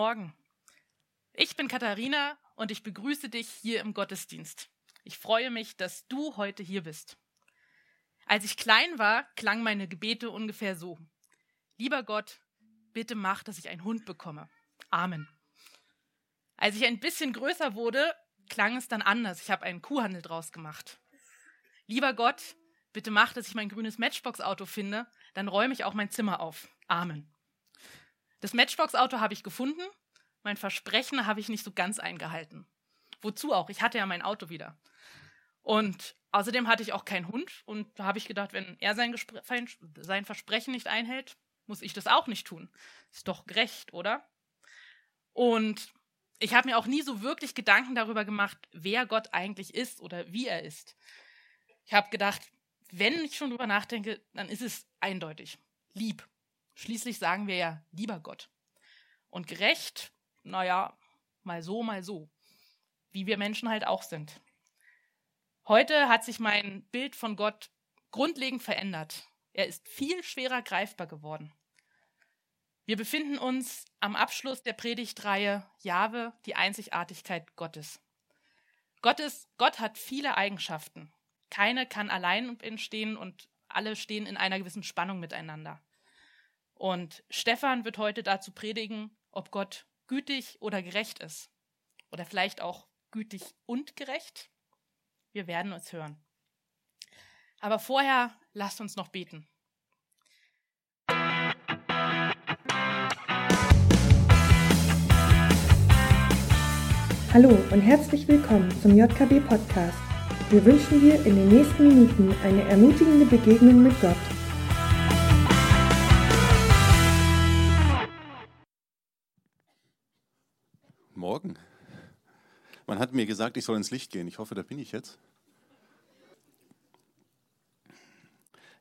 Morgen. Ich bin Katharina und ich begrüße dich hier im Gottesdienst. Ich freue mich, dass du heute hier bist. Als ich klein war, klangen meine Gebete ungefähr so. Lieber Gott, bitte mach, dass ich einen Hund bekomme. Amen. Als ich ein bisschen größer wurde, klang es dann anders. Ich habe einen Kuhhandel draus gemacht. Lieber Gott, bitte mach, dass ich mein grünes Matchbox-Auto finde, dann räume ich auch mein Zimmer auf. Amen. Das Matchbox-Auto habe ich gefunden. Mein Versprechen habe ich nicht so ganz eingehalten. Wozu auch? Ich hatte ja mein Auto wieder. Und außerdem hatte ich auch keinen Hund. Und da habe ich gedacht, wenn er sein, sein Versprechen nicht einhält, muss ich das auch nicht tun. Ist doch gerecht, oder? Und ich habe mir auch nie so wirklich Gedanken darüber gemacht, wer Gott eigentlich ist oder wie er ist. Ich habe gedacht, wenn ich schon drüber nachdenke, dann ist es eindeutig. Lieb. Schließlich sagen wir ja lieber Gott. Und gerecht, naja, mal so, mal so. Wie wir Menschen halt auch sind. Heute hat sich mein Bild von Gott grundlegend verändert. Er ist viel schwerer greifbar geworden. Wir befinden uns am Abschluss der Predigtreihe Jahwe, die Einzigartigkeit Gottes. Gottes. Gott hat viele Eigenschaften. Keine kann allein entstehen und alle stehen in einer gewissen Spannung miteinander. Und Stefan wird heute dazu predigen, ob Gott gütig oder gerecht ist. Oder vielleicht auch gütig und gerecht. Wir werden uns hören. Aber vorher lasst uns noch beten. Hallo und herzlich willkommen zum JKB Podcast. Wir wünschen dir in den nächsten Minuten eine ermutigende Begegnung mit Gott. Morgen. Man hat mir gesagt, ich soll ins Licht gehen. Ich hoffe, da bin ich jetzt.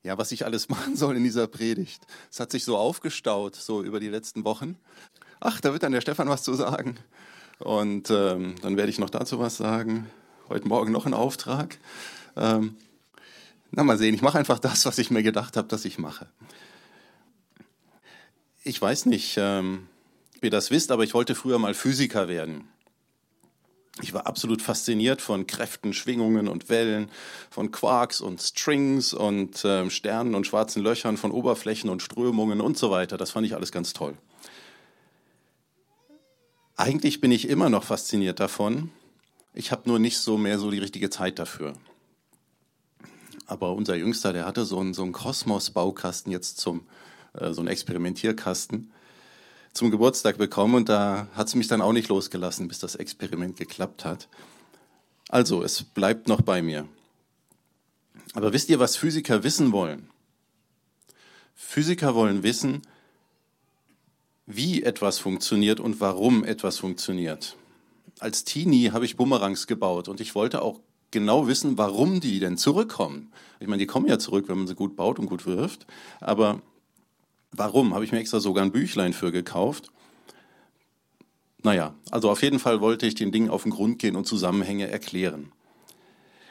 Ja, was ich alles machen soll in dieser Predigt. Es hat sich so aufgestaut, so über die letzten Wochen. Ach, da wird dann der Stefan was zu sagen. Und ähm, dann werde ich noch dazu was sagen. Heute Morgen noch ein Auftrag. Ähm, na, mal sehen, ich mache einfach das, was ich mir gedacht habe, dass ich mache. Ich weiß nicht, ähm, ob ihr das wisst, aber ich wollte früher mal Physiker werden. Ich war absolut fasziniert von Kräften, Schwingungen und Wellen, von Quarks und Strings und äh, Sternen und schwarzen Löchern, von Oberflächen und Strömungen und so weiter. Das fand ich alles ganz toll. Eigentlich bin ich immer noch fasziniert davon. Ich habe nur nicht so mehr so die richtige Zeit dafür. Aber unser Jüngster, der hatte so einen, so einen Kosmos-Baukasten jetzt zum, äh, so einen Experimentierkasten zum Geburtstag bekommen und da hat es mich dann auch nicht losgelassen, bis das Experiment geklappt hat. Also, es bleibt noch bei mir. Aber wisst ihr, was Physiker wissen wollen? Physiker wollen wissen, wie etwas funktioniert und warum etwas funktioniert. Als Teenie habe ich Bumerangs gebaut und ich wollte auch genau wissen, warum die denn zurückkommen. Ich meine, die kommen ja zurück, wenn man sie gut baut und gut wirft, aber Warum? Habe ich mir extra sogar ein Büchlein für gekauft. Naja, also auf jeden Fall wollte ich den Dingen auf den Grund gehen und Zusammenhänge erklären.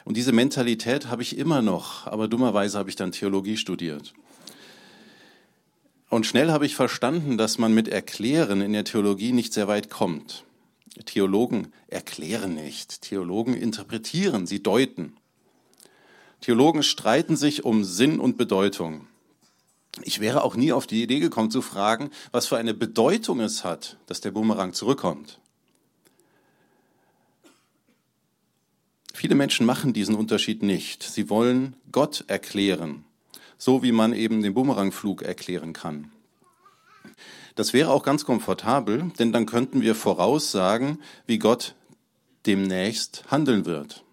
Und diese Mentalität habe ich immer noch, aber dummerweise habe ich dann Theologie studiert. Und schnell habe ich verstanden, dass man mit Erklären in der Theologie nicht sehr weit kommt. Theologen erklären nicht, Theologen interpretieren, sie deuten. Theologen streiten sich um Sinn und Bedeutung. Ich wäre auch nie auf die Idee gekommen zu fragen, was für eine Bedeutung es hat, dass der Bumerang zurückkommt. Viele Menschen machen diesen Unterschied nicht. Sie wollen Gott erklären, so wie man eben den Bumerangflug erklären kann. Das wäre auch ganz komfortabel, denn dann könnten wir voraussagen, wie Gott demnächst handeln wird.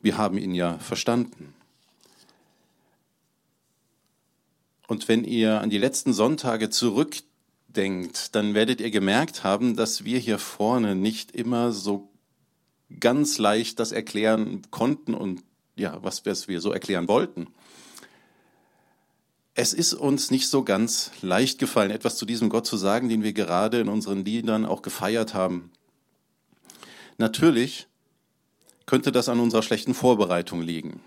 Wir haben ihn ja verstanden. Und wenn ihr an die letzten Sonntage zurückdenkt, dann werdet ihr gemerkt haben, dass wir hier vorne nicht immer so ganz leicht das erklären konnten und ja, was wir so erklären wollten. Es ist uns nicht so ganz leicht gefallen, etwas zu diesem Gott zu sagen, den wir gerade in unseren Liedern auch gefeiert haben. Natürlich könnte das an unserer schlechten Vorbereitung liegen.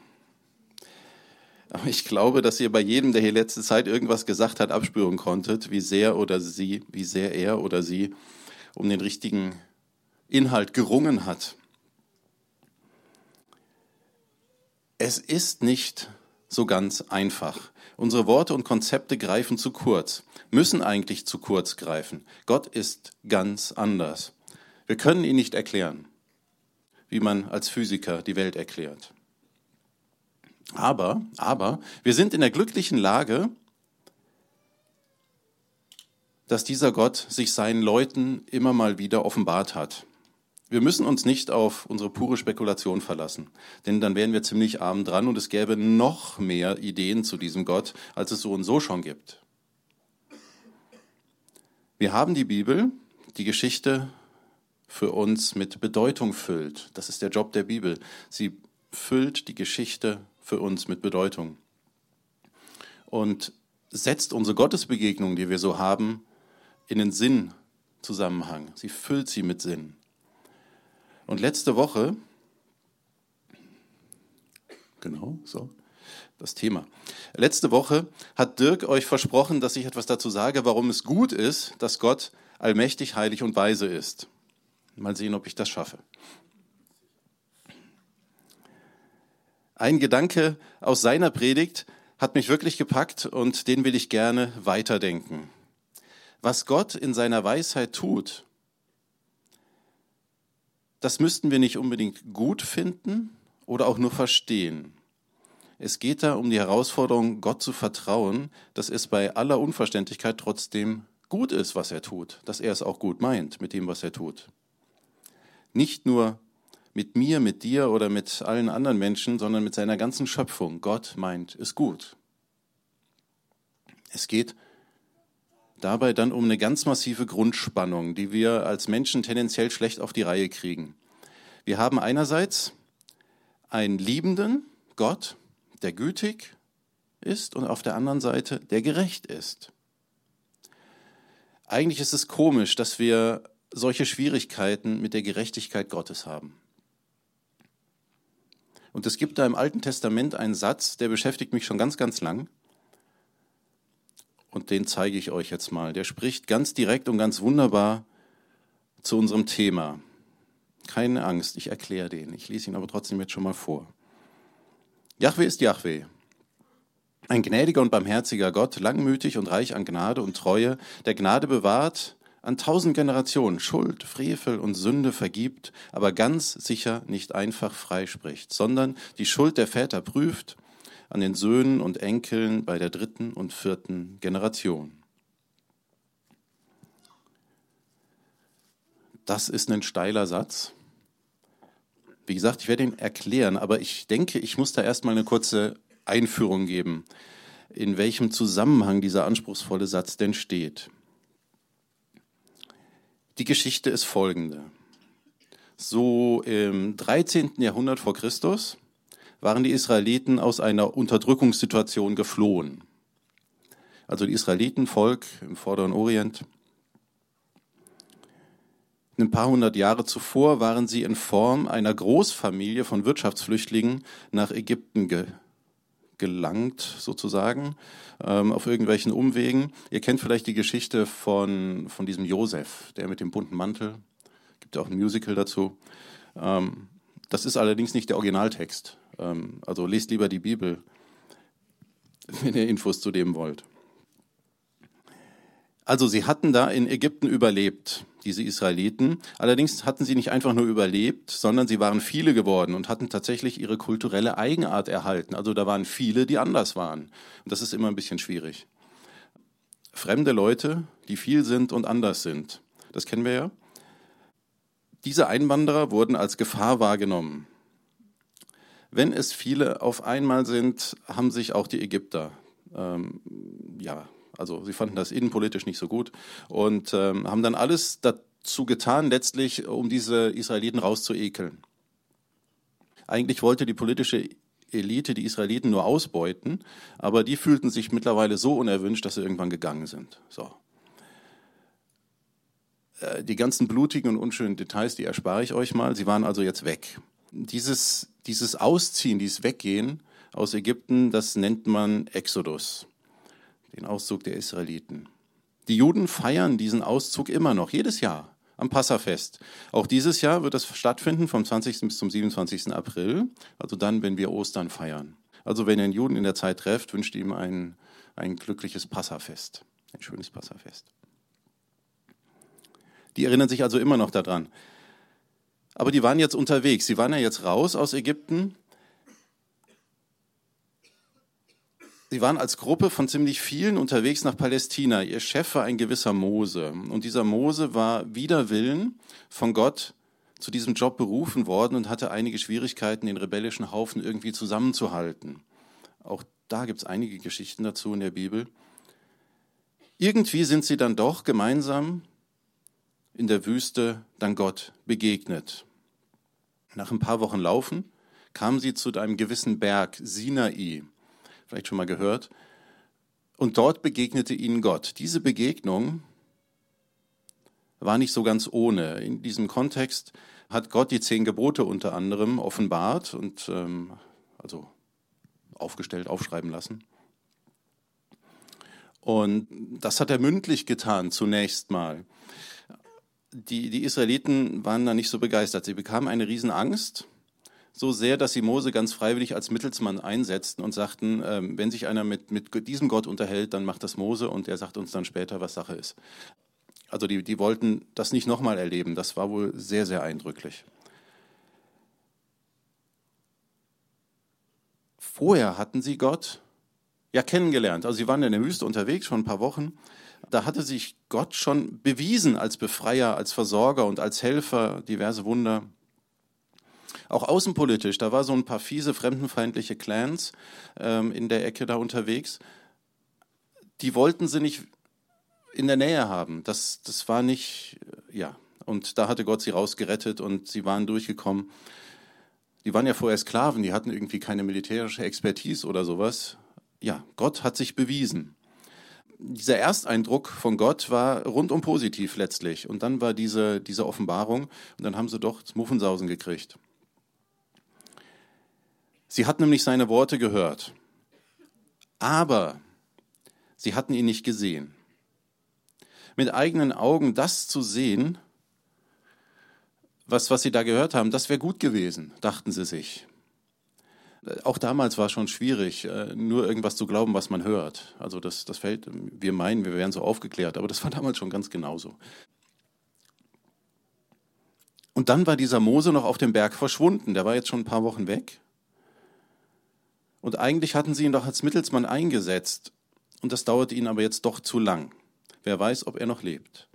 Aber ich glaube, dass ihr bei jedem, der hier letzte Zeit irgendwas gesagt hat, abspüren konntet, wie sehr oder sie, wie sehr er oder sie um den richtigen Inhalt gerungen hat. Es ist nicht so ganz einfach. Unsere Worte und Konzepte greifen zu kurz, müssen eigentlich zu kurz greifen. Gott ist ganz anders. Wir können ihn nicht erklären, wie man als Physiker die Welt erklärt. Aber, aber, wir sind in der glücklichen Lage, dass dieser Gott sich seinen Leuten immer mal wieder offenbart hat. Wir müssen uns nicht auf unsere pure Spekulation verlassen, denn dann wären wir ziemlich arm dran und es gäbe noch mehr Ideen zu diesem Gott, als es so und so schon gibt. Wir haben die Bibel, die Geschichte für uns mit Bedeutung füllt. Das ist der Job der Bibel. Sie füllt die Geschichte für uns mit Bedeutung und setzt unsere Gottesbegegnung, die wir so haben, in den Sinnzusammenhang. Sie füllt sie mit Sinn. Und letzte Woche, genau, so, das Thema. Letzte Woche hat Dirk euch versprochen, dass ich etwas dazu sage, warum es gut ist, dass Gott allmächtig, heilig und weise ist. Mal sehen, ob ich das schaffe. Ein Gedanke aus seiner Predigt hat mich wirklich gepackt und den will ich gerne weiterdenken. Was Gott in seiner Weisheit tut, das müssten wir nicht unbedingt gut finden oder auch nur verstehen. Es geht da um die Herausforderung, Gott zu vertrauen, dass es bei aller Unverständlichkeit trotzdem gut ist, was er tut, dass er es auch gut meint mit dem, was er tut. Nicht nur mit mir, mit dir oder mit allen anderen Menschen, sondern mit seiner ganzen Schöpfung. Gott meint es gut. Es geht dabei dann um eine ganz massive Grundspannung, die wir als Menschen tendenziell schlecht auf die Reihe kriegen. Wir haben einerseits einen liebenden Gott, der gütig ist und auf der anderen Seite der gerecht ist. Eigentlich ist es komisch, dass wir solche Schwierigkeiten mit der Gerechtigkeit Gottes haben. Und es gibt da im Alten Testament einen Satz, der beschäftigt mich schon ganz, ganz lang und den zeige ich euch jetzt mal. Der spricht ganz direkt und ganz wunderbar zu unserem Thema. Keine Angst, ich erkläre den. Ich lese ihn aber trotzdem jetzt schon mal vor. Yahweh ist Yahweh. Ein gnädiger und barmherziger Gott, langmütig und reich an Gnade und Treue, der Gnade bewahrt, an tausend Generationen Schuld, Frevel und Sünde vergibt, aber ganz sicher nicht einfach freispricht, sondern die Schuld der Väter prüft an den Söhnen und Enkeln bei der dritten und vierten Generation. Das ist ein steiler Satz. Wie gesagt, ich werde ihn erklären, aber ich denke, ich muss da erstmal eine kurze Einführung geben, in welchem Zusammenhang dieser anspruchsvolle Satz denn steht. Die Geschichte ist folgende. So im 13. Jahrhundert vor Christus waren die Israeliten aus einer Unterdrückungssituation geflohen. Also die Israeliten, Volk im Vorderen Orient. Ein paar hundert Jahre zuvor waren sie in Form einer Großfamilie von Wirtschaftsflüchtlingen nach Ägypten gelangt, sozusagen, ähm, auf irgendwelchen Umwegen. Ihr kennt vielleicht die Geschichte von, von diesem Josef, der mit dem bunten Mantel. Gibt auch ein Musical dazu. Ähm, das ist allerdings nicht der Originaltext. Ähm, also lest lieber die Bibel, wenn ihr Infos zu dem wollt. Also sie hatten da in Ägypten überlebt, diese Israeliten. Allerdings hatten sie nicht einfach nur überlebt, sondern sie waren viele geworden und hatten tatsächlich ihre kulturelle Eigenart erhalten. Also da waren viele, die anders waren. Und das ist immer ein bisschen schwierig. Fremde Leute, die viel sind und anders sind. Das kennen wir ja. Diese Einwanderer wurden als Gefahr wahrgenommen. Wenn es viele auf einmal sind, haben sich auch die Ägypter, ähm, ja, also sie fanden das innenpolitisch nicht so gut und ähm, haben dann alles dazu getan, letztlich, um diese Israeliten rauszuekeln. Eigentlich wollte die politische Elite die Israeliten nur ausbeuten, aber die fühlten sich mittlerweile so unerwünscht, dass sie irgendwann gegangen sind. So. Äh, die ganzen blutigen und unschönen Details, die erspare ich euch mal. Sie waren also jetzt weg. Dieses dieses Ausziehen, dieses Weggehen aus Ägypten, das nennt man Exodus, den Auszug der Israeliten. Die Juden feiern diesen Auszug immer noch, jedes Jahr am Passafest. Auch dieses Jahr wird es stattfinden vom 20. bis zum 27. April, also dann, wenn wir Ostern feiern. Also wenn ihr einen Juden in der Zeit trefft, wünscht ihm ein, ein glückliches Passafest, ein schönes Passafest. Die erinnern sich also immer noch daran. Aber die waren jetzt unterwegs. Sie waren ja jetzt raus aus Ägypten. Sie waren als Gruppe von ziemlich vielen unterwegs nach Palästina. Ihr Chef war ein gewisser Mose. Und dieser Mose war wider Willen von Gott zu diesem Job berufen worden und hatte einige Schwierigkeiten, den rebellischen Haufen irgendwie zusammenzuhalten. Auch da gibt es einige Geschichten dazu in der Bibel. Irgendwie sind sie dann doch gemeinsam in der Wüste dann Gott begegnet. Nach ein paar Wochen Laufen kamen sie zu einem gewissen Berg, Sinai, vielleicht schon mal gehört, und dort begegnete ihnen Gott. Diese Begegnung war nicht so ganz ohne. In diesem Kontext hat Gott die zehn Gebote unter anderem offenbart und ähm, also aufgestellt, aufschreiben lassen. Und das hat er mündlich getan zunächst mal die, die Israeliten waren da nicht so begeistert. Sie bekamen eine Riesenangst, so sehr, dass sie Mose ganz freiwillig als Mittelsmann einsetzten und sagten, ähm, wenn sich einer mit, mit diesem Gott unterhält, dann macht das Mose und er sagt uns dann später, was Sache ist. Also die, die wollten das nicht nochmal erleben. Das war wohl sehr, sehr eindrücklich. Vorher hatten sie Gott ja kennengelernt. Also sie waren in der Wüste unterwegs, schon ein paar Wochen da hatte sich Gott schon bewiesen als Befreier, als Versorger und als Helfer, diverse Wunder. Auch außenpolitisch, da war so ein paar fiese, fremdenfeindliche Clans ähm, in der Ecke da unterwegs. Die wollten sie nicht in der Nähe haben. Das, das war nicht, äh, ja. Und da hatte Gott sie rausgerettet und sie waren durchgekommen. Die waren ja vorher Sklaven, die hatten irgendwie keine militärische Expertise oder sowas. Ja, Gott hat sich bewiesen dieser Ersteindruck von Gott war rundum positiv letztlich. Und dann war diese, diese Offenbarung und dann haben sie doch das Muffensausen gekriegt. Sie hatten nämlich seine Worte gehört, aber sie hatten ihn nicht gesehen. Mit eigenen Augen das zu sehen, was, was sie da gehört haben, das wäre gut gewesen, dachten sie sich. Auch damals war es schon schwierig, äh, nur irgendwas zu glauben, was man hört. Also das, das fällt, wir meinen, wir wären so aufgeklärt, aber das war damals schon ganz genauso. Und dann war dieser Mose noch auf dem Berg verschwunden. Der war jetzt schon ein paar Wochen weg. Und eigentlich hatten sie ihn doch als Mittelsmann eingesetzt. Und das dauerte ihnen aber jetzt doch zu lang. Wer weiß, ob er noch lebt.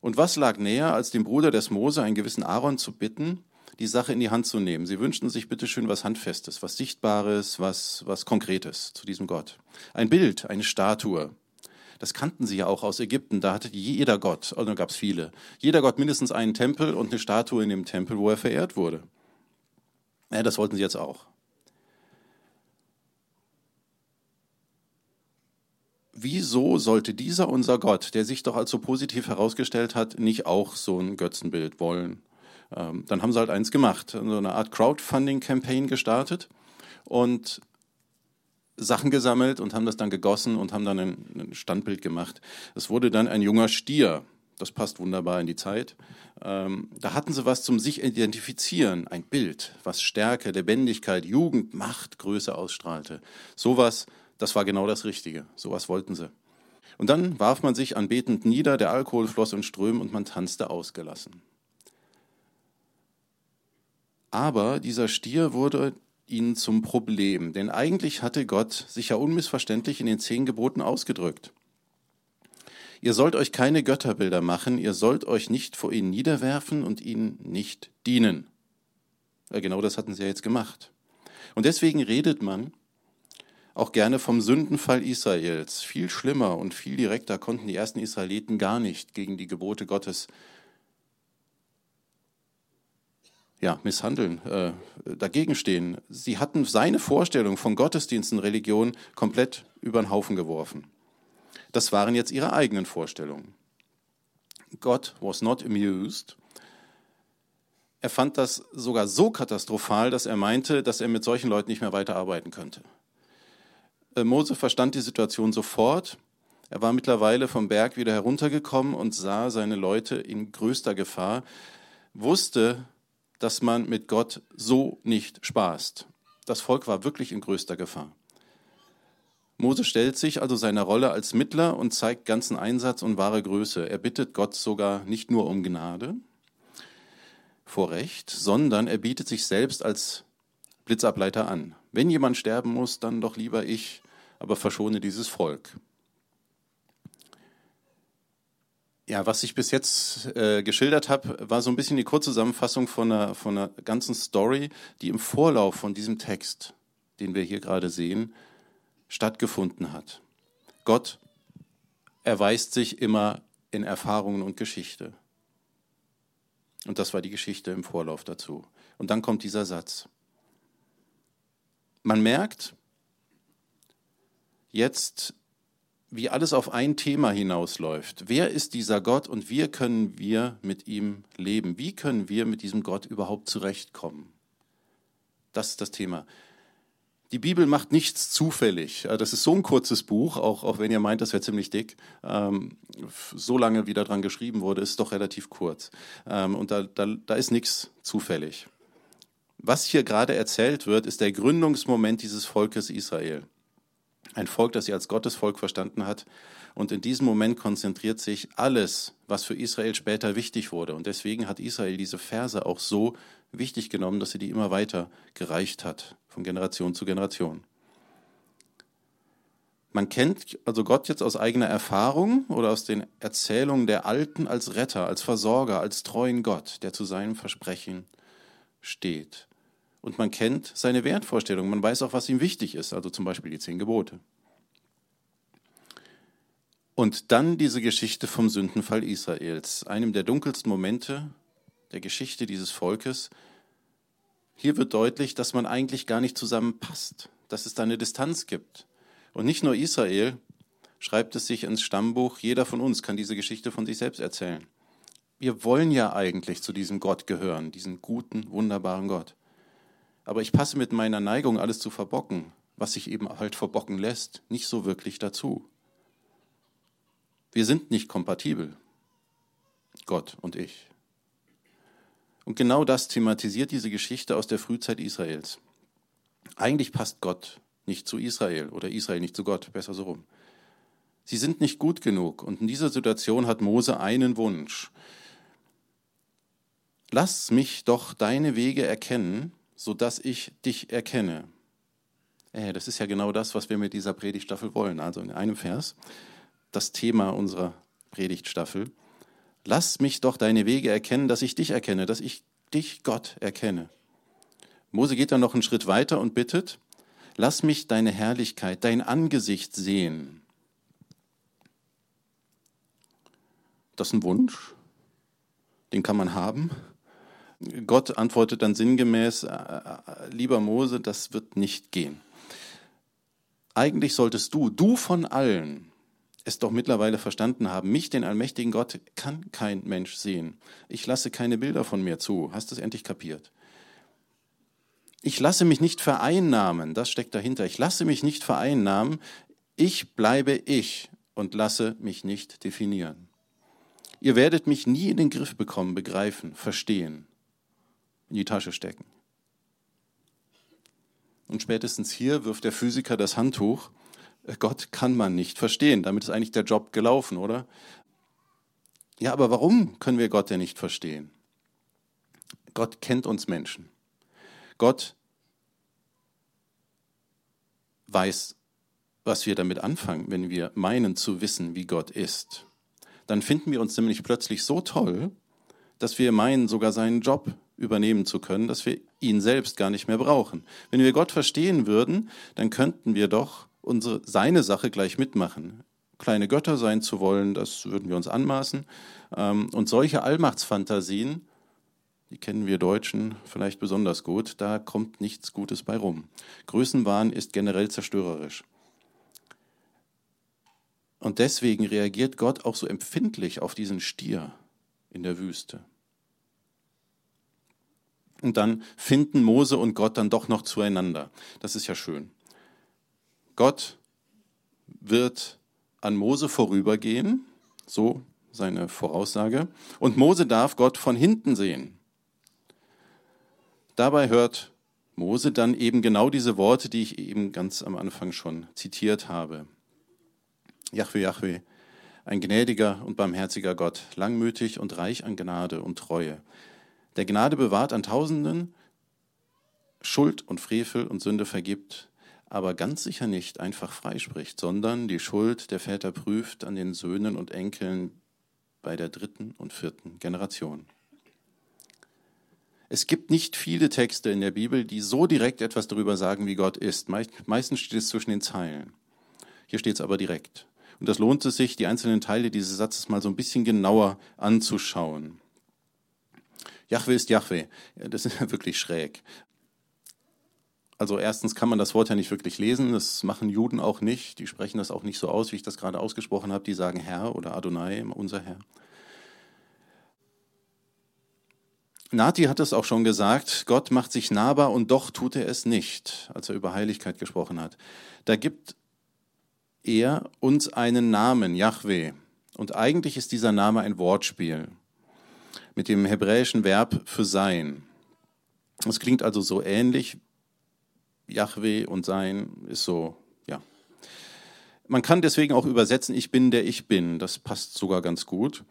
Und was lag näher, als dem Bruder des Mose, einen gewissen Aaron, zu bitten, die Sache in die Hand zu nehmen. Sie wünschten sich bitteschön was Handfestes, was Sichtbares, was, was Konkretes zu diesem Gott. Ein Bild, eine Statue. Das kannten sie ja auch aus Ägypten. Da hatte jeder Gott, also gab es viele, jeder Gott mindestens einen Tempel und eine Statue in dem Tempel, wo er verehrt wurde. Ja, das wollten sie jetzt auch. Wieso sollte dieser unser Gott, der sich doch als so positiv herausgestellt hat, nicht auch so ein Götzenbild wollen? Ähm, dann haben sie halt eins gemacht, so eine Art Crowdfunding-Campaign gestartet und Sachen gesammelt und haben das dann gegossen und haben dann ein, Standbild gemacht. Es wurde dann ein junger Stier. Das passt wunderbar in die Zeit. Ähm, da hatten sie was zum sich identifizieren, ein Bild, was Stärke, Lebendigkeit, Jugend, Macht, Größe ausstrahlte. Sowas, das war genau das Richtige. Sowas wollten sie. Und dann warf man sich anbetend nieder, der Alkohol floss in Strömen und man tanzte ausgelassen. Aber dieser Stier wurde ihnen zum Problem, denn eigentlich hatte Gott sich ja unmissverständlich in den zehn Geboten ausgedrückt. Ihr sollt euch keine Götterbilder machen, ihr sollt euch nicht vor ihnen niederwerfen und ihnen nicht dienen. Ja, genau das hatten sie ja jetzt gemacht. Und deswegen redet man auch gerne vom Sündenfall Israels. Viel schlimmer und viel direkter konnten die ersten Israeliten gar nicht gegen die Gebote Gottes ja, misshandeln, äh, dagegen stehen. Sie hatten seine Vorstellung von Gottesdiensten, Religion komplett über den Haufen geworfen. Das waren jetzt ihre eigenen Vorstellungen. God was not amused. Er fand das sogar so katastrophal, dass er meinte, dass er mit solchen Leuten nicht mehr weiterarbeiten könnte. Äh, Mose verstand die Situation sofort. Er war mittlerweile vom Berg wieder heruntergekommen und sah seine Leute in größter Gefahr, wusste, dass man mit Gott so nicht spaßt. Das Volk war wirklich in größter Gefahr. Mose stellt sich also seiner Rolle als Mittler und zeigt ganzen Einsatz und wahre Größe. Er bittet Gott sogar nicht nur um Gnade vor Recht, sondern er bietet sich selbst als Blitzableiter an. Wenn jemand sterben muss, dann doch lieber ich, aber verschone dieses Volk. Ja, was ich bis jetzt äh, geschildert habe, war so ein bisschen die Kurzzusammenfassung von einer, von einer ganzen Story, die im Vorlauf von diesem Text, den wir hier gerade sehen, stattgefunden hat. Gott erweist sich immer in Erfahrungen und Geschichte. Und das war die Geschichte im Vorlauf dazu. Und dann kommt dieser Satz. Man merkt jetzt, wie alles auf ein Thema hinausläuft. Wer ist dieser Gott und wie können wir mit ihm leben? Wie können wir mit diesem Gott überhaupt zurechtkommen? Das ist das Thema. Die Bibel macht nichts zufällig. Das ist so ein kurzes Buch, auch, auch wenn ihr meint, das wäre ziemlich dick. Ähm, so lange, wie da dran geschrieben wurde, ist doch relativ kurz. Ähm, und da, da, da ist nichts zufällig. Was hier gerade erzählt wird, ist der Gründungsmoment dieses Volkes Israel. Ein Volk, das sie als Gottesvolk verstanden hat. Und in diesem Moment konzentriert sich alles, was für Israel später wichtig wurde. Und deswegen hat Israel diese Verse auch so wichtig genommen, dass sie die immer weiter gereicht hat, von Generation zu Generation. Man kennt also Gott jetzt aus eigener Erfahrung oder aus den Erzählungen der Alten als Retter, als Versorger, als treuen Gott, der zu seinem Versprechen steht. Und man kennt seine Wertvorstellungen, man weiß auch, was ihm wichtig ist, also zum Beispiel die zehn Gebote. Und dann diese Geschichte vom Sündenfall Israels, einem der dunkelsten Momente der Geschichte dieses Volkes. Hier wird deutlich, dass man eigentlich gar nicht zusammenpasst, dass es da eine Distanz gibt. Und nicht nur Israel schreibt es sich ins Stammbuch, jeder von uns kann diese Geschichte von sich selbst erzählen. Wir wollen ja eigentlich zu diesem Gott gehören, diesen guten, wunderbaren Gott. Aber ich passe mit meiner Neigung, alles zu verbocken, was sich eben halt verbocken lässt, nicht so wirklich dazu. Wir sind nicht kompatibel, Gott und ich. Und genau das thematisiert diese Geschichte aus der Frühzeit Israels. Eigentlich passt Gott nicht zu Israel oder Israel nicht zu Gott, besser so rum. Sie sind nicht gut genug und in dieser Situation hat Mose einen Wunsch. Lass mich doch deine Wege erkennen, sodass ich dich erkenne. Äh, das ist ja genau das, was wir mit dieser Predigtstaffel wollen. Also in einem Vers das Thema unserer Predigtstaffel. Lass mich doch deine Wege erkennen, dass ich dich erkenne, dass ich dich, Gott, erkenne. Mose geht dann noch einen Schritt weiter und bittet, lass mich deine Herrlichkeit, dein Angesicht sehen. Das ist ein Wunsch, den kann man haben. Gott antwortet dann sinngemäß, äh, äh, lieber Mose, das wird nicht gehen. Eigentlich solltest du, du von allen, es doch mittlerweile verstanden haben, mich, den allmächtigen Gott, kann kein Mensch sehen. Ich lasse keine Bilder von mir zu. Hast du es endlich kapiert? Ich lasse mich nicht vereinnahmen, das steckt dahinter. Ich lasse mich nicht vereinnahmen. Ich bleibe ich und lasse mich nicht definieren. Ihr werdet mich nie in den Griff bekommen, begreifen, verstehen, in die Tasche stecken. Und spätestens hier wirft der Physiker das Handtuch Gott kann man nicht verstehen. Damit ist eigentlich der Job gelaufen, oder? Ja, aber warum können wir Gott denn nicht verstehen? Gott kennt uns Menschen. Gott weiß, was wir damit anfangen, wenn wir meinen zu wissen, wie Gott ist. Dann finden wir uns nämlich plötzlich so toll, dass wir meinen, sogar seinen Job übernehmen zu können, dass wir ihn selbst gar nicht mehr brauchen. Wenn wir Gott verstehen würden, dann könnten wir doch unsere, seine Sache gleich mitmachen. Kleine Götter sein zu wollen, das würden wir uns anmaßen. Ähm, und solche Allmachtsfantasien, die kennen wir Deutschen vielleicht besonders gut, da kommt nichts Gutes bei rum. Größenwahn ist generell zerstörerisch. Und deswegen reagiert Gott auch so empfindlich auf diesen Stier in der Wüste. Und dann finden Mose und Gott dann doch noch zueinander. Das ist ja schön. Gott wird an Mose vorübergehen, so seine Voraussage, und Mose darf Gott von hinten sehen. Dabei hört Mose dann eben genau diese Worte, die ich eben ganz am Anfang schon zitiert habe. Jahwe, Jahwe, ein gnädiger und barmherziger Gott, langmütig und reich an Gnade und Treue, der Gnade bewahrt an Tausenden, Schuld und Frevel und Sünde vergibt, aber ganz sicher nicht einfach freispricht, sondern die Schuld der Väter prüft an den Söhnen und Enkeln bei der dritten und vierten Generation. Es gibt nicht viele Texte in der Bibel, die so direkt etwas darüber sagen, wie Gott ist. Meistens steht es zwischen den Zeilen. Hier steht es aber direkt. Und das lohnt es sich, die einzelnen Teile dieses Satzes mal so ein bisschen genauer anzuschauen. Jahwe ist Jahwe. Das ist ja wirklich schräg. Also erstens kann man das Wort ja nicht wirklich lesen, das machen Juden auch nicht, die sprechen das auch nicht so aus, wie ich das gerade ausgesprochen habe, die sagen Herr oder Adonai, unser Herr. Nati hat es auch schon gesagt, Gott macht sich nahbar und doch tut er es nicht, als er über Heiligkeit gesprochen hat. Da gibt er uns einen Namen, Yahweh. Und eigentlich ist dieser Name ein Wortspiel mit dem hebräischen Verb für sein. Es klingt also so ähnlich. Yahweh und sein ist so, ja. Man kann deswegen auch übersetzen, ich bin der ich bin. Das passt sogar ganz gut.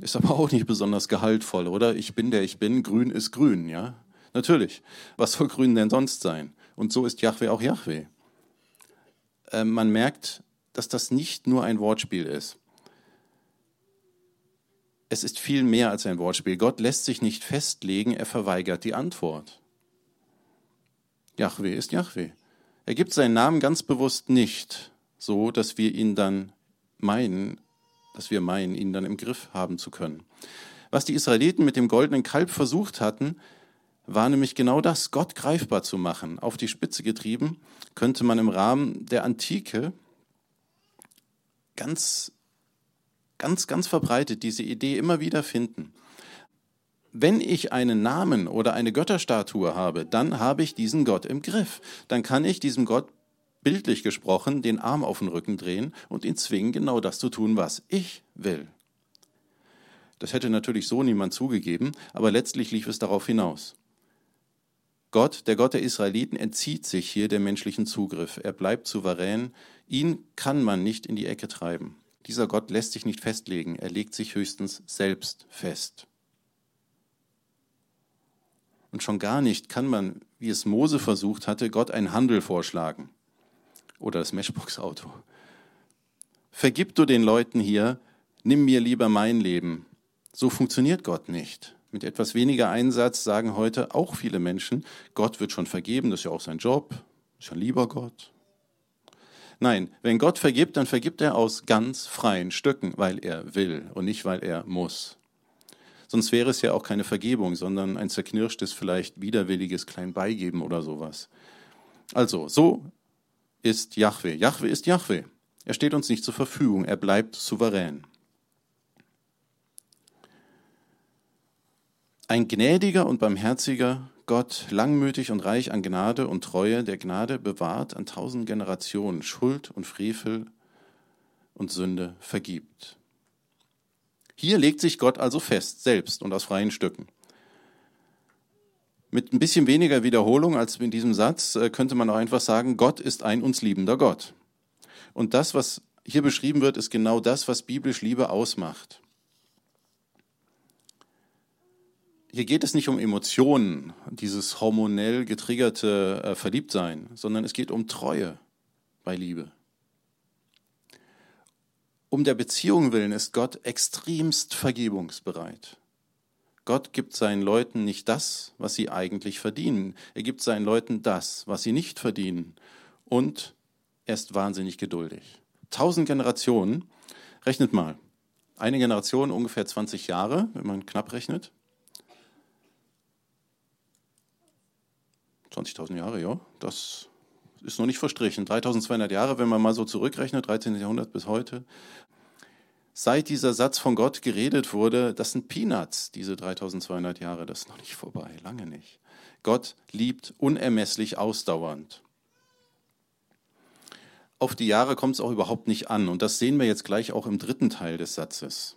Ist aber auch nicht besonders gehaltvoll, oder? Ich bin der ich bin, grün ist grün, ja? Natürlich. Was soll grün denn sonst sein? Und so ist Yahweh auch Yahweh. Äh, man merkt, dass das nicht nur ein Wortspiel ist es ist viel mehr als ein Wortspiel. Gott lässt sich nicht festlegen, er verweigert die Antwort. Yahweh ist Yahweh. Er gibt seinen Namen ganz bewusst nicht, so dass wir ihn dann meinen, dass wir meinen, ihn dann im Griff haben zu können. Was die Israeliten mit dem goldenen Kalb versucht hatten, war nämlich genau das, Gott greifbar zu machen. Auf die Spitze getrieben könnte man im Rahmen der Antike ganz ganz, ganz verbreitet diese Idee immer wieder finden. Wenn ich einen Namen oder eine Götterstatue habe, dann habe ich diesen Gott im Griff. Dann kann ich diesem Gott bildlich gesprochen den Arm auf den Rücken drehen und ihn zwingen, genau das zu tun, was ich will. Das hätte natürlich so niemand zugegeben, aber letztlich lief es darauf hinaus. Gott, der Gott der Israeliten, entzieht sich hier dem menschlichen Zugriff. Er bleibt souverän. Ihn kann man nicht in die Ecke treiben. Dieser Gott lässt sich nicht festlegen, er legt sich höchstens selbst fest. Und schon gar nicht kann man, wie es Mose versucht hatte, Gott einen Handel vorschlagen. Oder das Meshbox-Auto. Vergib du den Leuten hier, nimm mir lieber mein Leben. So funktioniert Gott nicht. Mit etwas weniger Einsatz sagen heute auch viele Menschen, Gott wird schon vergeben, das ist ja auch sein Job, ist ja lieber Gott. Nein, wenn Gott vergibt, dann vergibt er aus ganz freien Stücken, weil er will und nicht, weil er muss. Sonst wäre es ja auch keine Vergebung, sondern ein zerknirschtes, vielleicht widerwilliges Kleinbeigeben oder sowas. Also, so ist Yahweh. Yahweh ist Yahweh. Er steht uns nicht zur Verfügung, er bleibt souverän. Ein gnädiger und barmherziger Gott, langmütig und reich an Gnade und Treue, der Gnade bewahrt an tausend Generationen, Schuld und Frevel und Sünde vergibt. Hier legt sich Gott also fest, selbst und aus freien Stücken. Mit ein bisschen weniger Wiederholung als in diesem Satz äh, könnte man auch einfach sagen, Gott ist ein uns liebender Gott. Und das, was hier beschrieben wird, ist genau das, was biblisch Liebe ausmacht. Hier geht es nicht um Emotionen, dieses hormonell getriggerte äh, Verliebtsein, sondern es geht um Treue bei Liebe. Um der Beziehung willen ist Gott extremst vergebungsbereit. Gott gibt seinen Leuten nicht das, was sie eigentlich verdienen. Er gibt seinen Leuten das, was sie nicht verdienen. Und er ist wahnsinnig geduldig. Tausend Generationen, rechnet mal. Eine Generation ungefähr 20 Jahre, wenn man knapp rechnet. 20.000 Jahre, ja, das ist noch nicht verstrichen. 3200 Jahre, wenn man mal so zurückrechnet, 13. Jahrhundert bis heute. seit dieser Satz von Gott geredet wurde, das sind Peanuts, diese 3200 Jahre, das ist noch nicht vorbei, lange nicht. Gott liebt unermesslich ausdauernd. Auf die Jahre kommt es auch überhaupt nicht an und das sehen wir jetzt gleich auch im dritten Teil des Satzes.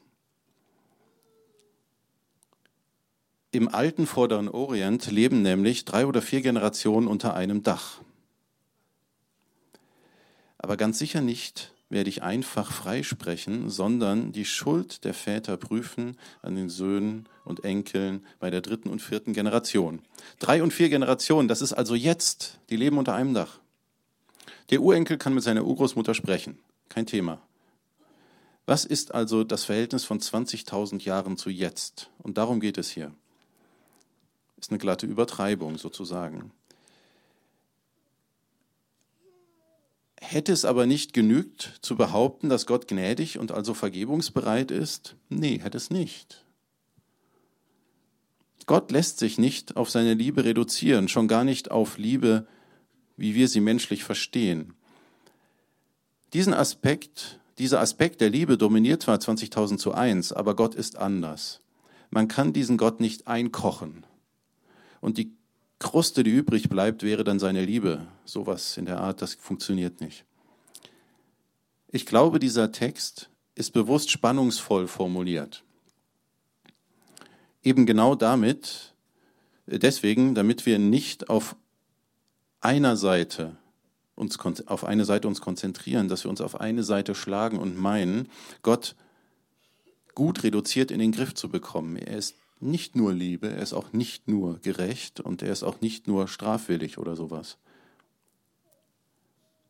Im alten Vorderen Orient leben nämlich drei oder vier Generationen unter einem Dach. Aber ganz sicher nicht werde ich einfach freisprechen, sondern die Schuld der Väter prüfen an den Söhnen und Enkeln bei der dritten und vierten Generation. Drei und vier Generationen, das ist also jetzt, die leben unter einem Dach. Der Urenkel kann mit seiner Urgroßmutter sprechen, kein Thema. Was ist also das Verhältnis von 20.000 Jahren zu jetzt? Und darum geht es hier. Ist eine glatte Übertreibung sozusagen. Hätte es aber nicht genügt, zu behaupten, dass Gott gnädig und also vergebungsbereit ist? Nee, hätte es nicht. Gott lässt sich nicht auf seine Liebe reduzieren, schon gar nicht auf Liebe, wie wir sie menschlich verstehen. Diesen Aspekt, dieser Aspekt der Liebe dominiert zwar 20.000 zu 1, aber Gott ist anders. Man kann diesen Gott nicht einkochen. Und die Kruste, die übrig bleibt, wäre dann seine Liebe. Sowas in der Art, das funktioniert nicht. Ich glaube, dieser Text ist bewusst spannungsvoll formuliert. Eben genau damit, deswegen, damit wir nicht auf einer Seite uns auf eine Seite uns konzentrieren, dass wir uns auf eine Seite schlagen und meinen, Gott gut reduziert in den Griff zu bekommen. Er ist nicht nur Liebe, er ist auch nicht nur gerecht und er ist auch nicht nur strafwillig oder sowas.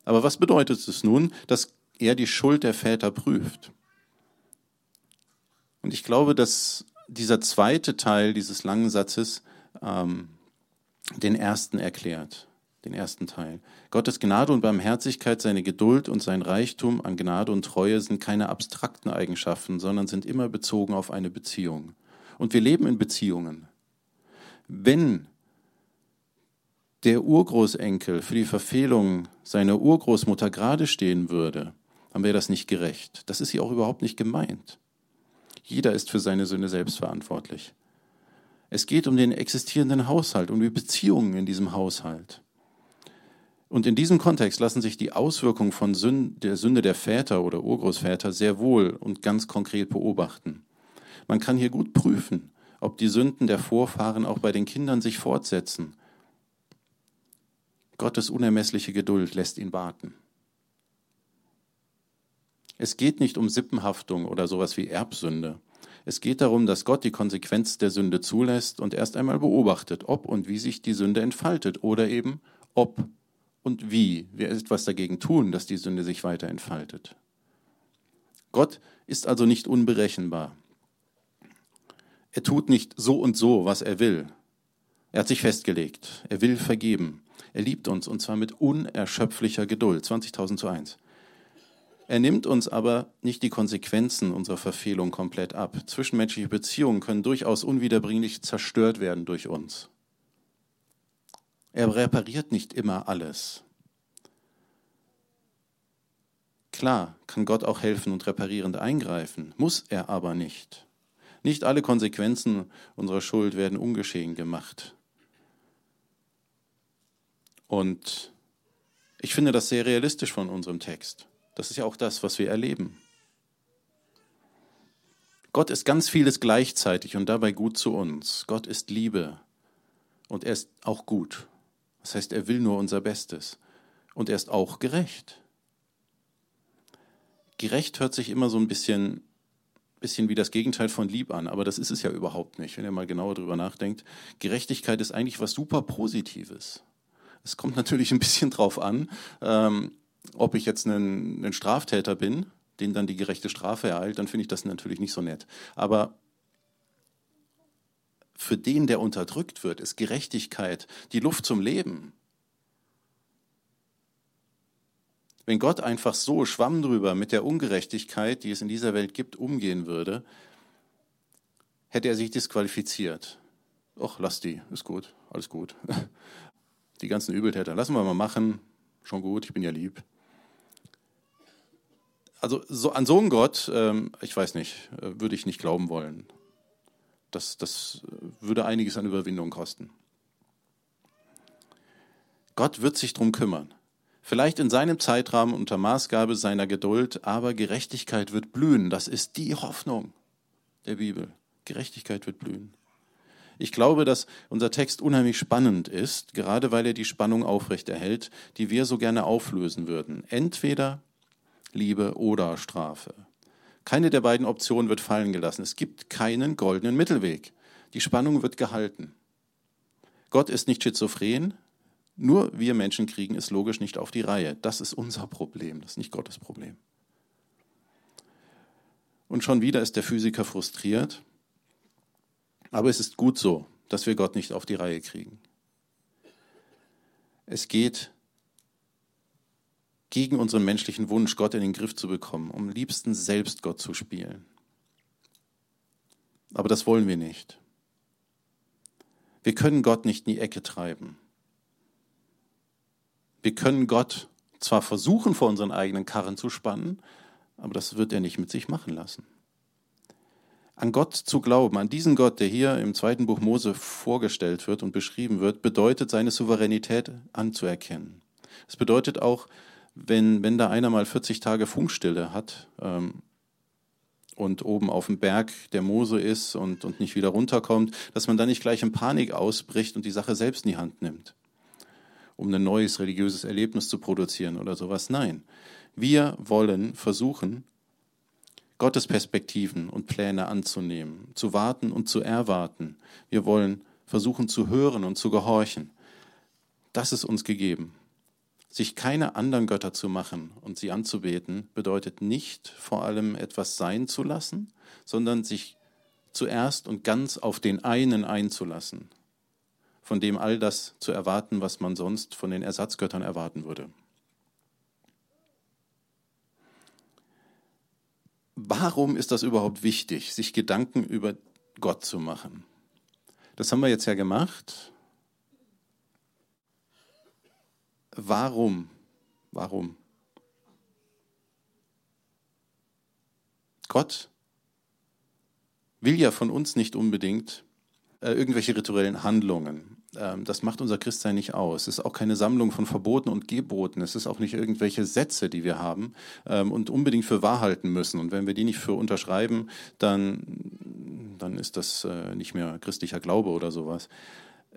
Aber was bedeutet es nun, dass er die Schuld der Väter prüft? Und ich glaube, dass dieser zweite Teil dieses langen Satzes ähm, den ersten erklärt, den ersten Teil. Gottes Gnade und Barmherzigkeit, seine Geduld und sein Reichtum an Gnade und Treue sind keine abstrakten Eigenschaften, sondern sind immer bezogen auf eine Beziehung. Und wir leben in Beziehungen. Wenn der Urgroßenkel für die Verfehlung seiner Urgroßmutter gerade stehen würde, dann wäre das nicht gerecht. Das ist hier auch überhaupt nicht gemeint. Jeder ist für seine Sünde selbst verantwortlich. Es geht um den existierenden Haushalt, um die Beziehungen in diesem Haushalt. Und in diesem Kontext lassen sich die Auswirkungen von Sünde, der Sünde der Väter oder Urgroßväter sehr wohl und ganz konkret beobachten. Man kann hier gut prüfen, ob die Sünden der Vorfahren auch bei den Kindern sich fortsetzen. Gottes unermessliche Geduld lässt ihn warten. Es geht nicht um Sippenhaftung oder sowas wie Erbsünde. Es geht darum, dass Gott die Konsequenz der Sünde zulässt und erst einmal beobachtet, ob und wie sich die Sünde entfaltet oder eben ob und wie wir etwas dagegen tun, dass die Sünde sich weiter entfaltet. Gott ist also nicht unberechenbar. Er tut nicht so und so, was er will. Er hat sich festgelegt. Er will vergeben. Er liebt uns und zwar mit unerschöpflicher Geduld. 20.000 zu 1. Er nimmt uns aber nicht die Konsequenzen unserer Verfehlung komplett ab. Zwischenmenschliche Beziehungen können durchaus unwiederbringlich zerstört werden durch uns. Er repariert nicht immer alles. Klar kann Gott auch helfen und reparierend eingreifen, muss er aber nicht. Nicht alle Konsequenzen unserer Schuld werden ungeschehen gemacht. Und ich finde das sehr realistisch von unserem Text. Das ist ja auch das, was wir erleben. Gott ist ganz vieles gleichzeitig und dabei gut zu uns. Gott ist Liebe und er ist auch gut. Das heißt, er will nur unser Bestes. Und er ist auch gerecht. Gerecht hört sich immer so ein bisschen bisschen wie das Gegenteil von lieb an, aber das ist es ja überhaupt nicht, wenn ihr mal genauer drüber nachdenkt. Gerechtigkeit ist eigentlich was super Positives. Es kommt natürlich ein bisschen drauf an, ähm, ob ich jetzt ein, Straftäter bin, den dann die gerechte Strafe ereilt, dann finde ich das natürlich nicht so nett. Aber für den, der unterdrückt wird, ist Gerechtigkeit die Luft zum Leben. Wenn Gott einfach so schwamm drüber mit der Ungerechtigkeit, die es in dieser Welt gibt, umgehen würde, hätte er sich disqualifiziert. Och, lass die, ist gut, alles gut. Die ganzen Übeltäter, lassen wir mal machen, schon gut, ich bin ja lieb. also so, an so einen Gott, ähm, ich weiß nicht, äh, würde ich nicht glauben wollen. Das, das würde einiges an Überwindung kosten. Gott wird sich darum kümmern. Vielleicht in seinem Zeitrahmen unter Maßgabe seiner Geduld, aber Gerechtigkeit wird blühen. Das ist die Hoffnung der Bibel. Gerechtigkeit wird blühen. Ich glaube, dass unser Text unheimlich spannend ist, gerade weil er die Spannung aufrechterhält, die wir so gerne auflösen würden. Entweder Liebe oder Strafe. Keine der beiden Optionen wird fallen gelassen. Es gibt keinen goldenen Mittelweg. Die Spannung wird gehalten. Gott ist nicht schizophren, nur wir Menschen kriegen es logisch nicht auf die Reihe. Das ist unser Problem, das ist nicht Gottes Problem. Und schon wieder ist der Physiker frustriert, aber es ist gut so, dass wir Gott nicht auf die Reihe kriegen. Es geht gegen unseren menschlichen Wunsch, Gott in den Griff zu bekommen, um liebsten selbst Gott zu spielen. Aber das wollen wir nicht. Wir können Gott nicht in die Ecke treiben. Wir können Gott zwar versuchen, vor unseren eigenen Karren zu spannen, aber das wird er nicht mit sich machen lassen an Gott zu glauben, an diesen Gott, der hier im zweiten Buch Mose vorgestellt wird und beschrieben wird, bedeutet seine Souveränität anzuerkennen. Es bedeutet auch, wenn, wenn da einer mal 40 Tage Funkstille hat ähm, und oben auf dem Berg der Mose ist und, und nicht wieder runterkommt, dass man dann nicht gleich in Panik ausbricht und die Sache selbst in die Hand nimmt, um ein neues religiöses Erlebnis zu produzieren oder sowas. Nein, wir wollen versuchen, Gottes Perspektiven und Pläne anzunehmen, zu warten und zu erwarten. Wir wollen versuchen zu hören und zu gehorchen. Das ist uns gegeben. Sich keine anderen Götter zu machen und sie anzubeten, bedeutet nicht vor allem etwas sein zu lassen, sondern sich zuerst und ganz auf den einen einzulassen, von dem all das zu erwarten, was man sonst von den Ersatzgöttern erwarten würde. warum ist das überhaupt wichtig, sich Gedanken über Gott zu machen? Das haben wir jetzt ja gemacht. Warum? Warum? Gott will ja von uns nicht unbedingt äh, irgendwelche rituellen Handlungen. Ähm, das macht unser Christsein nicht aus. Es ist auch keine Sammlung von Verboten und Geboten. Es ist auch nicht irgendwelche Sätze, die wir haben ähm, und unbedingt für wahr halten müssen. Und wenn wir die nicht für unterschreiben, dann, dann ist das äh, nicht mehr christlicher Glaube oder sowas.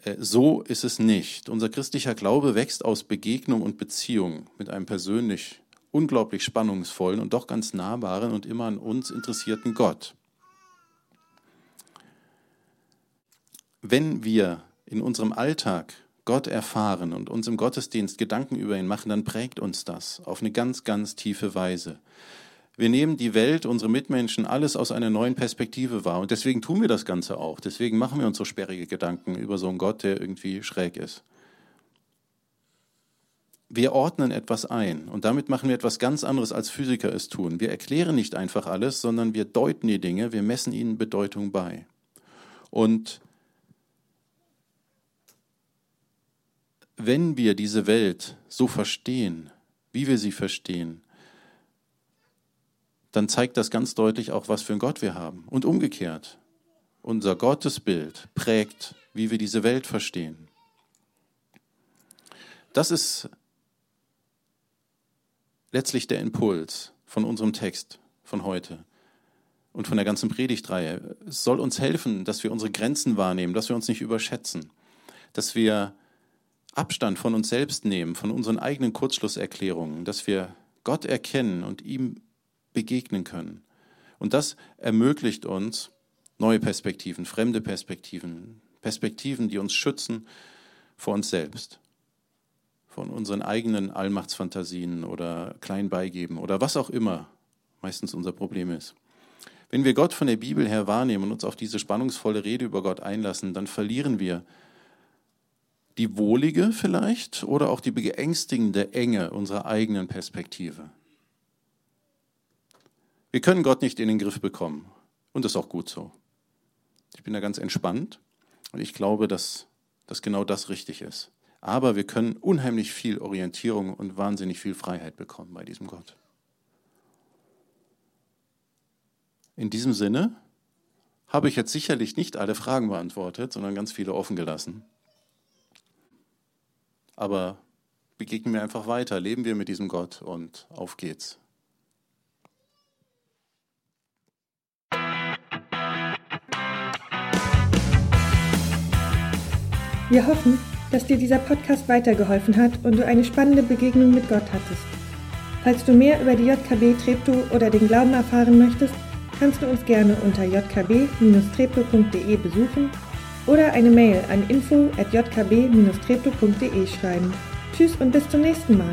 Äh, so ist es nicht. Unser christlicher Glaube wächst aus Begegnung und Beziehung mit einem persönlich unglaublich spannungsvollen und doch ganz nahbaren und immer an uns interessierten Gott. Wenn wir in unserem Alltag Gott erfahren und uns im Gottesdienst Gedanken über ihn machen, dann prägt uns das auf eine ganz, ganz tiefe Weise. Wir nehmen die Welt, unsere Mitmenschen, alles aus einer neuen Perspektive wahr. Und deswegen tun wir das Ganze auch. Deswegen machen wir uns so sperrige Gedanken über so einen Gott, der irgendwie schräg ist. Wir ordnen etwas ein und damit machen wir etwas ganz anderes, als Physiker es tun. Wir erklären nicht einfach alles, sondern wir deuten die Dinge, wir messen ihnen Bedeutung bei. Und wenn wir diese Welt so verstehen, wie wir sie verstehen, dann zeigt das ganz deutlich auch, was für einen Gott wir haben. Und umgekehrt, unser Gottesbild prägt, wie wir diese Welt verstehen. Das ist letztlich der Impuls von unserem Text von heute und von der ganzen Predigtreihe. Es soll uns helfen, dass wir unsere Grenzen wahrnehmen, dass wir uns nicht überschätzen, dass wir Abstand von uns selbst nehmen, von unseren eigenen Kurzschlusserklärungen, dass wir Gott erkennen und ihm begegnen können. Und das ermöglicht uns neue Perspektiven, fremde Perspektiven, Perspektiven, die uns schützen vor uns selbst, von unseren eigenen Allmachtsfantasien oder Kleinbeigeben oder was auch immer meistens unser Problem ist. Wenn wir Gott von der Bibel her wahrnehmen und uns auf diese spannungsvolle Rede über Gott einlassen, dann verlieren wir die wohlige vielleicht oder auch die beängstigende Enge unserer eigenen Perspektive. Wir können Gott nicht in den Griff bekommen und das ist auch gut so. Ich bin da ganz entspannt und ich glaube, dass, dass genau das richtig ist. Aber wir können unheimlich viel Orientierung und wahnsinnig viel Freiheit bekommen bei diesem Gott. In diesem Sinne habe ich jetzt sicherlich nicht alle Fragen beantwortet, sondern ganz viele offen gelassen. Aber begegnen wir einfach weiter, leben wir mit diesem Gott und auf geht's. Wir hoffen, dass dir dieser Podcast weitergeholfen hat und du eine spannende Begegnung mit Gott hattest. Falls du mehr über die JKB Treptow oder den Glauben erfahren möchtest, kannst du uns gerne unter jkb-treptow.de besuchen oder eine Mail an info@jkb-treptow.de schreiben. Tschüss und bis zum nächsten Mal.